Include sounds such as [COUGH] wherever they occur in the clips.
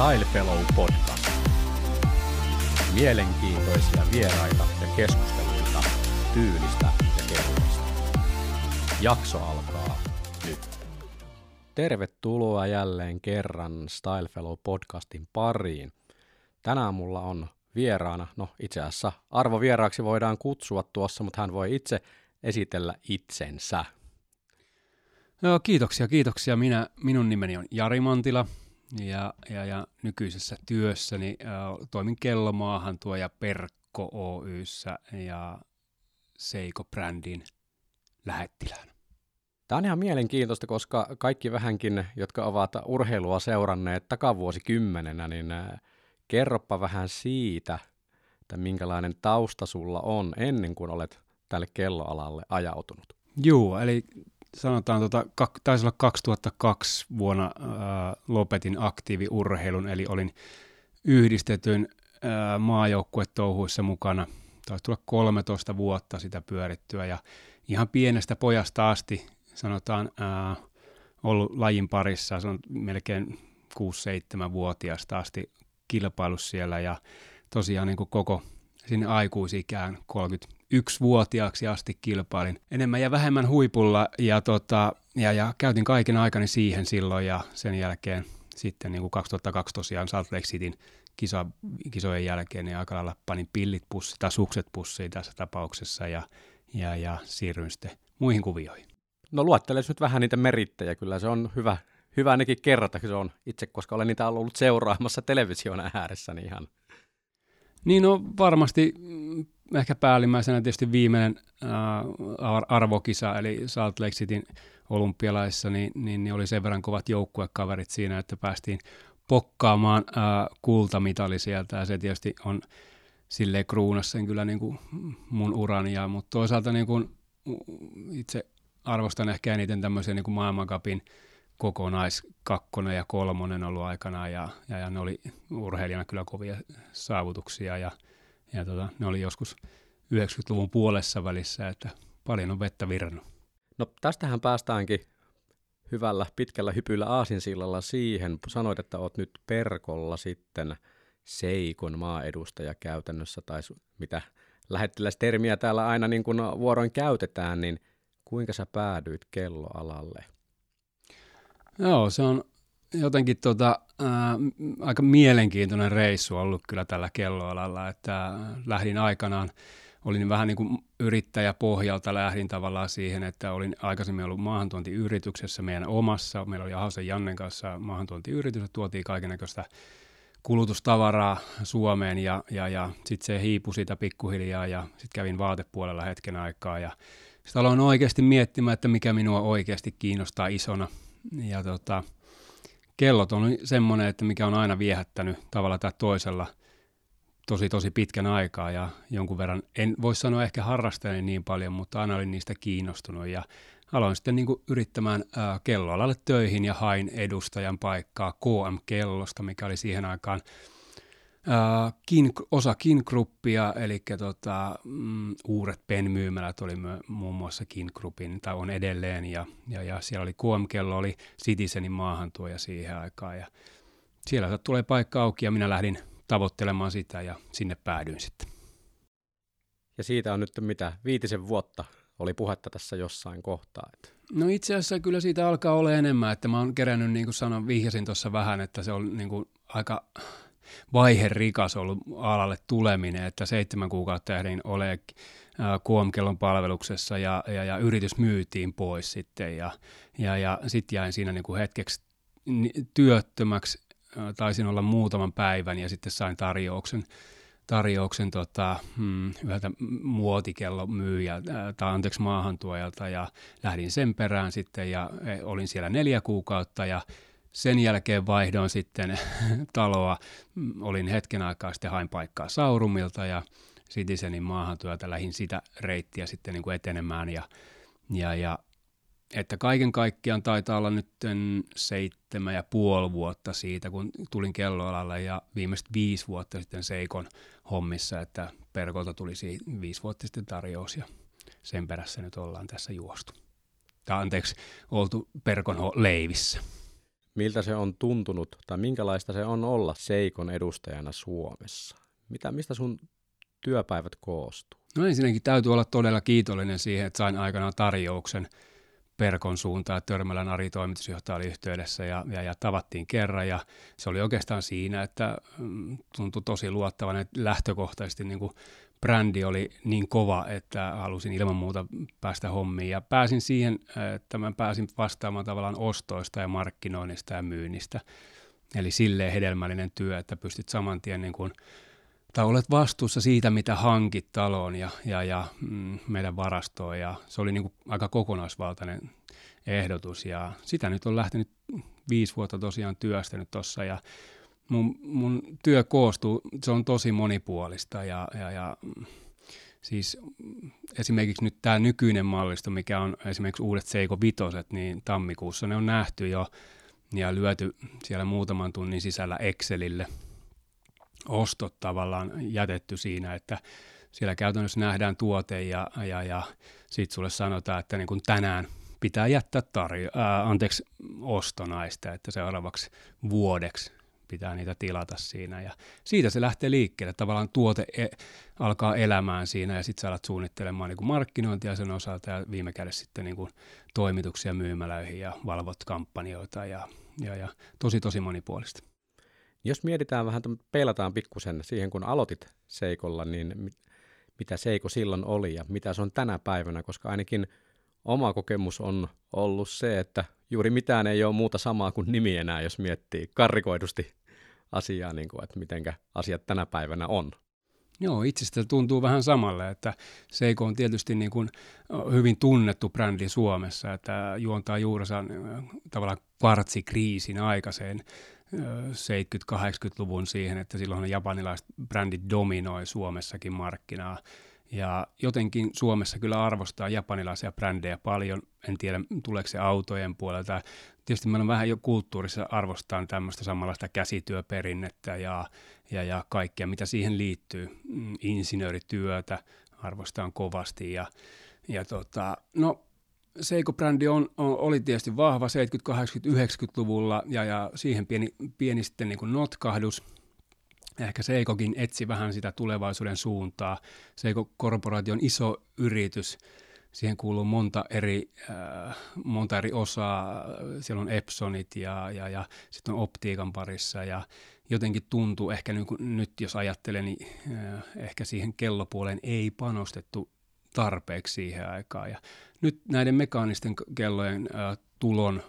Style Fellow Podcast. Mielenkiintoisia vieraita ja keskusteluita tyylistä ja kehuista. Jakso alkaa nyt. Tervetuloa jälleen kerran Style Fellow Podcastin pariin. Tänään mulla on vieraana, no itse asiassa arvovieraaksi voidaan kutsua tuossa, mutta hän voi itse esitellä itsensä. Joo, kiitoksia, kiitoksia. Minä, minun nimeni on Jari Mantila ja, ja, ja nykyisessä työssäni äh, toimin kellomaahan tuo ja Perkko Oyssä ja Seiko-brändin lähettiläänä. Tämä on ihan mielenkiintoista, koska kaikki vähänkin, jotka ovat urheilua seuranneet takavuosikymmenenä, niin kerropa vähän siitä, että minkälainen tausta sulla on ennen kuin olet tälle kelloalalle ajautunut. Joo, eli sanotaan, tota, kak, taisi olla 2002 vuonna ää, lopetin aktiiviurheilun, eli olin yhdistetyn ää, maajoukkuetouhuissa mukana. Taisi tulla 13 vuotta sitä pyörittyä ja ihan pienestä pojasta asti, sanotaan, ää, ollut lajin parissa, se on melkein 6-7-vuotiaasta asti kilpailussa siellä ja tosiaan niin kuin koko sinne aikuisikään 31-vuotiaaksi asti kilpailin enemmän ja vähemmän huipulla ja, tota, ja, ja käytin kaiken aikani siihen silloin ja sen jälkeen sitten niin kuin 2002 tosiaan Salt Lake Cityn kisa, kisojen jälkeen niin aika lailla panin pillit pussiin tai sukset pussiin tässä tapauksessa ja, ja, ja siirryin sitten muihin kuvioihin. No luettele nyt vähän niitä merittejä, kyllä se on hyvä, hyvä ainakin kerrata, se on itse, koska olen niitä ollut seuraamassa television ääressä, niin ihan niin no varmasti mm, ehkä päällimmäisenä tietysti viimeinen äh, arvokisa, eli Salt Lake Cityn olympialaissa, niin, niin, niin oli sen verran kovat joukkuekaverit siinä, että päästiin pokkaamaan äh, kultamitali sieltä, ja se tietysti on silleen kruunassa sen kyllä niin kuin mun urani, ja, mutta toisaalta niin kuin itse arvostan ehkä eniten tämmöisiä niin kuin maailmankapin kokonaiskakkonen ja kolmonen ollut aikanaan ja, ja, ja ne oli urheilijana kyllä kovia saavutuksia ja, ja tota, ne oli joskus 90-luvun puolessa välissä, että paljon on vettä virrannut. No tästähän päästäänkin hyvällä pitkällä hypyllä aasinsillalla siihen. Sanoit, että oot nyt Perkolla sitten Seikon maaedustaja käytännössä, tai mitä lähettilästermiä täällä aina niin kuin vuoroin käytetään, niin kuinka sä päädyit kelloalalle? Joo, se on jotenkin tota, ää, aika mielenkiintoinen reissu ollut kyllä tällä kelloalalla, että lähdin aikanaan, olin vähän niin kuin yrittäjäpohjalta lähdin tavallaan siihen, että olin aikaisemmin ollut maahantuontiyrityksessä meidän omassa, meillä oli Ahosen Jannen kanssa maahantuontiyritys, tuotiin kaikenlaista kulutustavaraa Suomeen ja, ja, ja sitten se hiipui siitä pikkuhiljaa ja sitten kävin vaatepuolella hetken aikaa ja sitten aloin oikeasti miettimään, että mikä minua oikeasti kiinnostaa isona – ja tota, kellot on semmoinen, että mikä on aina viehättänyt tavalla tai toisella tosi tosi pitkän aikaa ja jonkun verran, en voi sanoa ehkä harrastajani niin paljon, mutta aina olin niistä kiinnostunut ja aloin sitten niin yrittämään ää, kelloalalle töihin ja hain edustajan paikkaa KM-kellosta, mikä oli siihen aikaan Uh, kin, osa Kin-gruppia, eli tota, mm, uudet penmyymälät oli muun muassa Kin-grupin, tai on edelleen, ja, ja, ja siellä oli KM-kello, oli Citizenin maahantuoja siihen aikaan, ja siellä tulee paikka auki, ja minä lähdin tavoittelemaan sitä, ja sinne päädyin sitten. Ja siitä on nyt mitä, viitisen vuotta oli puhetta tässä jossain kohtaa. Että. No itse asiassa kyllä siitä alkaa olla enemmän, että mä oon kerännyt, niin kuin sanon, vihjasin tuossa vähän, että se on niin kuin aika rikas ollut alalle tuleminen, että seitsemän kuukautta ehdin ole KM-kellon palveluksessa ja, ja, ja, yritys myytiin pois sitten ja, ja, ja sitten jäin siinä niin kuin hetkeksi työttömäksi, taisin olla muutaman päivän ja sitten sain tarjouksen, tarjouksen tota, hmm, yhdeltä muotikellon myyjä, tai anteeksi maahantuojalta ja lähdin sen perään sitten ja e, olin siellä neljä kuukautta ja sen jälkeen vaihdoin sitten [LAUGHS] taloa. Olin hetken aikaa sitten hain paikkaa Saurumilta ja Citizenin maahantyötä lähin sitä reittiä sitten niin kuin etenemään. Ja, ja, ja että kaiken kaikkiaan taitaa olla nyt seitsemän ja puoli vuotta siitä, kun tulin kelloalalle ja viimeiset viisi vuotta sitten Seikon hommissa, että Perkolta tuli viisi vuotta sitten tarjous ja sen perässä nyt ollaan tässä juostu. Tai anteeksi, oltu Perkon leivissä. Miltä se on tuntunut tai minkälaista se on olla Seikon edustajana Suomessa? Mitä, mistä sun työpäivät koostuu? No ensinnäkin täytyy olla todella kiitollinen siihen, että sain aikanaan tarjouksen Perkon suuntaan, Törmälän Ari toimitusjohtaja oli yhteydessä ja, ja, ja tavattiin kerran ja se oli oikeastaan siinä, että mm, tuntui tosi luottavan, että lähtökohtaisesti niin kuin brändi oli niin kova, että halusin ilman muuta päästä hommiin. Ja pääsin siihen, että mä pääsin vastaamaan tavallaan ostoista ja markkinoinnista ja myynnistä. Eli silleen hedelmällinen työ, että pystyt saman tien niin kuin, tai olet vastuussa siitä, mitä hankit taloon ja, ja, ja mm, meidän varastoon. Ja se oli niin kuin aika kokonaisvaltainen ehdotus ja sitä nyt on lähtenyt viisi vuotta tosiaan työstänyt tuossa ja mun, mun työ koostuu, se on tosi monipuolista ja, ja, ja siis esimerkiksi nyt tämä nykyinen mallisto, mikä on esimerkiksi uudet Seiko Vitoset, niin tammikuussa ne on nähty jo ja lyöty siellä muutaman tunnin sisällä Excelille. Ostot tavallaan jätetty siinä, että siellä käytännössä nähdään tuote ja, ja, ja sitten sulle sanotaan, että niin kuin tänään pitää jättää tarjo- ää, anteeksi, osto näistä, että seuraavaksi vuodeksi pitää niitä tilata siinä. Ja siitä se lähtee liikkeelle. Tavallaan tuote e- alkaa elämään siinä ja sitten sä alat suunnittelemaan niin kuin markkinointia sen osalta ja viime kädessä sitten niin kuin toimituksia myymälöihin ja valvot kampanjoita ja, ja, ja tosi tosi monipuolista. Jos mietitään vähän, peilataan pikkusen siihen, kun aloitit Seikolla, niin mitä Seiko silloin oli ja mitä se on tänä päivänä, koska ainakin oma kokemus on ollut se, että juuri mitään ei ole muuta samaa kuin nimi enää, jos miettii karrikoidusti asiaa, niin kuin, että miten asiat tänä päivänä on. Joo, itsestä tuntuu vähän samalle, että Seiko on tietysti niin kuin hyvin tunnettu brändi Suomessa, että juontaa juurensa tavallaan kvartsikriisin aikaiseen 70-80-luvun siihen, että silloin japanilaiset brändit dominoi Suomessakin markkinaa. Ja jotenkin Suomessa kyllä arvostaa japanilaisia brändejä paljon. En tiedä, tuleeko se autojen puolelta. Tietysti meillä on vähän jo kulttuurissa arvostaa tämmöistä samanlaista käsityöperinnettä ja, ja, ja kaikkea, mitä siihen liittyy. Mm, insinöörityötä arvostaan kovasti. Ja, ja tota, no, Seiko-brändi on, on, oli tietysti vahva 70-, 80-, 90-luvulla ja, ja siihen pieni, pieni sitten niin kuin notkahdus – ehkä Seikokin etsi vähän sitä tulevaisuuden suuntaa. Seiko on iso yritys, siihen kuuluu monta eri, äh, monta eri osaa, siellä on Epsonit ja, ja, ja sitten on optiikan parissa ja jotenkin tuntuu ehkä niin kuin, nyt jos ajattelen, niin äh, ehkä siihen kellopuoleen ei panostettu tarpeeksi siihen aikaan ja nyt näiden mekaanisten kellojen äh, tulon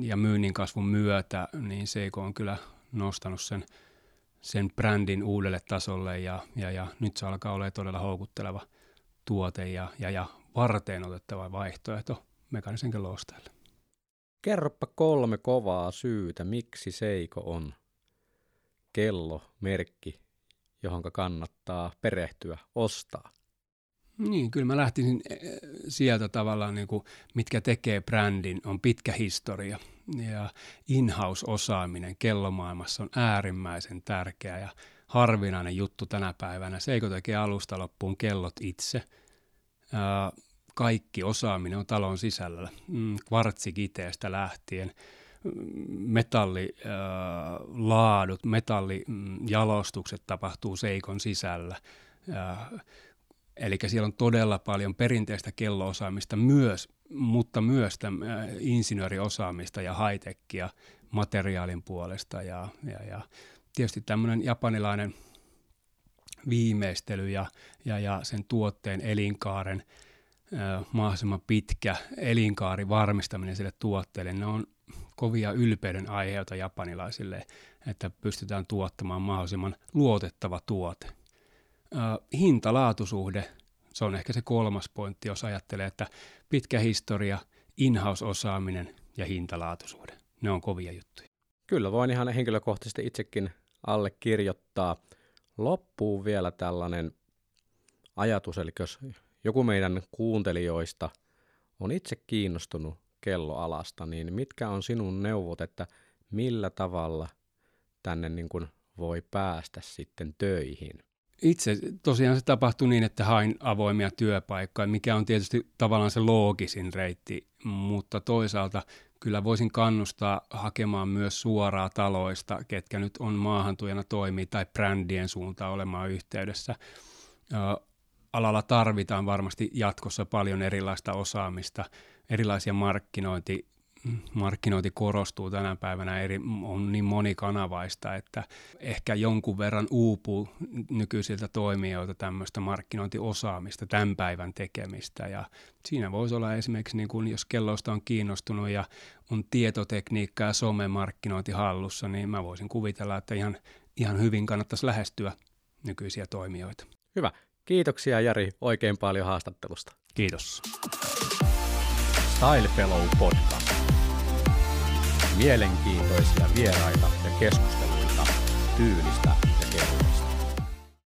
ja myynnin kasvun myötä, niin Seiko on kyllä nostanut sen – sen brändin uudelle tasolle ja, ja, ja nyt se alkaa olla todella houkutteleva tuote ja, ja, ja varteen otettava vaihtoehto mekanisen kellon ostajille. Kerropa kolme kovaa syytä, miksi Seiko on kello, merkki, johon kannattaa perehtyä, ostaa. Niin, kyllä mä lähtisin eh, sieltä tavallaan, niin kuin, mitkä tekee brändin, on pitkä historia ja in-house-osaaminen kellomaailmassa on äärimmäisen tärkeä ja harvinainen juttu tänä päivänä. Seiko tekee alusta loppuun kellot itse. Kaikki osaaminen on talon sisällä, mm, kvartsikiteestä lähtien, mm, metallilaadut, metallijalostukset tapahtuu Seikon sisällä. Eli siellä on todella paljon perinteistä kelloosaamista myös, mutta myös tämän, insinööriosaamista ja high-techia materiaalin puolesta. Ja, ja, ja tietysti tämmöinen japanilainen viimeistely ja, ja, ja sen tuotteen elinkaaren äh, mahdollisimman pitkä elinkaari varmistaminen sille tuotteelle, ne on kovia ylpeyden aiheita japanilaisille, että pystytään tuottamaan mahdollisimman luotettava tuote hinta-laatusuhde, se on ehkä se kolmas pointti, jos ajattelee, että pitkä historia, in-house-osaaminen ja hintalaatuisuhde, ne on kovia juttuja. Kyllä, voin ihan henkilökohtaisesti itsekin allekirjoittaa. Loppuu vielä tällainen ajatus, eli jos joku meidän kuuntelijoista on itse kiinnostunut kelloalasta, niin mitkä on sinun neuvot, että millä tavalla tänne niin kuin voi päästä sitten töihin? Itse tosiaan se tapahtui niin, että hain avoimia työpaikkoja, mikä on tietysti tavallaan se loogisin reitti, mutta toisaalta kyllä voisin kannustaa hakemaan myös suoraa taloista, ketkä nyt on maahantujana toimii tai brändien suuntaan olemaan yhteydessä. Alalla tarvitaan varmasti jatkossa paljon erilaista osaamista, erilaisia markkinointi, markkinointi korostuu tänä päivänä, eri, on niin monikanavaista, että ehkä jonkun verran uupuu nykyisiltä toimijoilta tämmöistä markkinointiosaamista, tämän päivän tekemistä. Ja siinä voisi olla esimerkiksi, niin kun jos kelloista on kiinnostunut ja on tietotekniikka ja somemarkkinointi hallussa, niin mä voisin kuvitella, että ihan, ihan hyvin kannattaisi lähestyä nykyisiä toimijoita. Hyvä. Kiitoksia Jari oikein paljon haastattelusta. Kiitos. Style Fellow Podcast. Mielenkiintoisia vieraita ja keskusteluita tyylistä ja kehuista.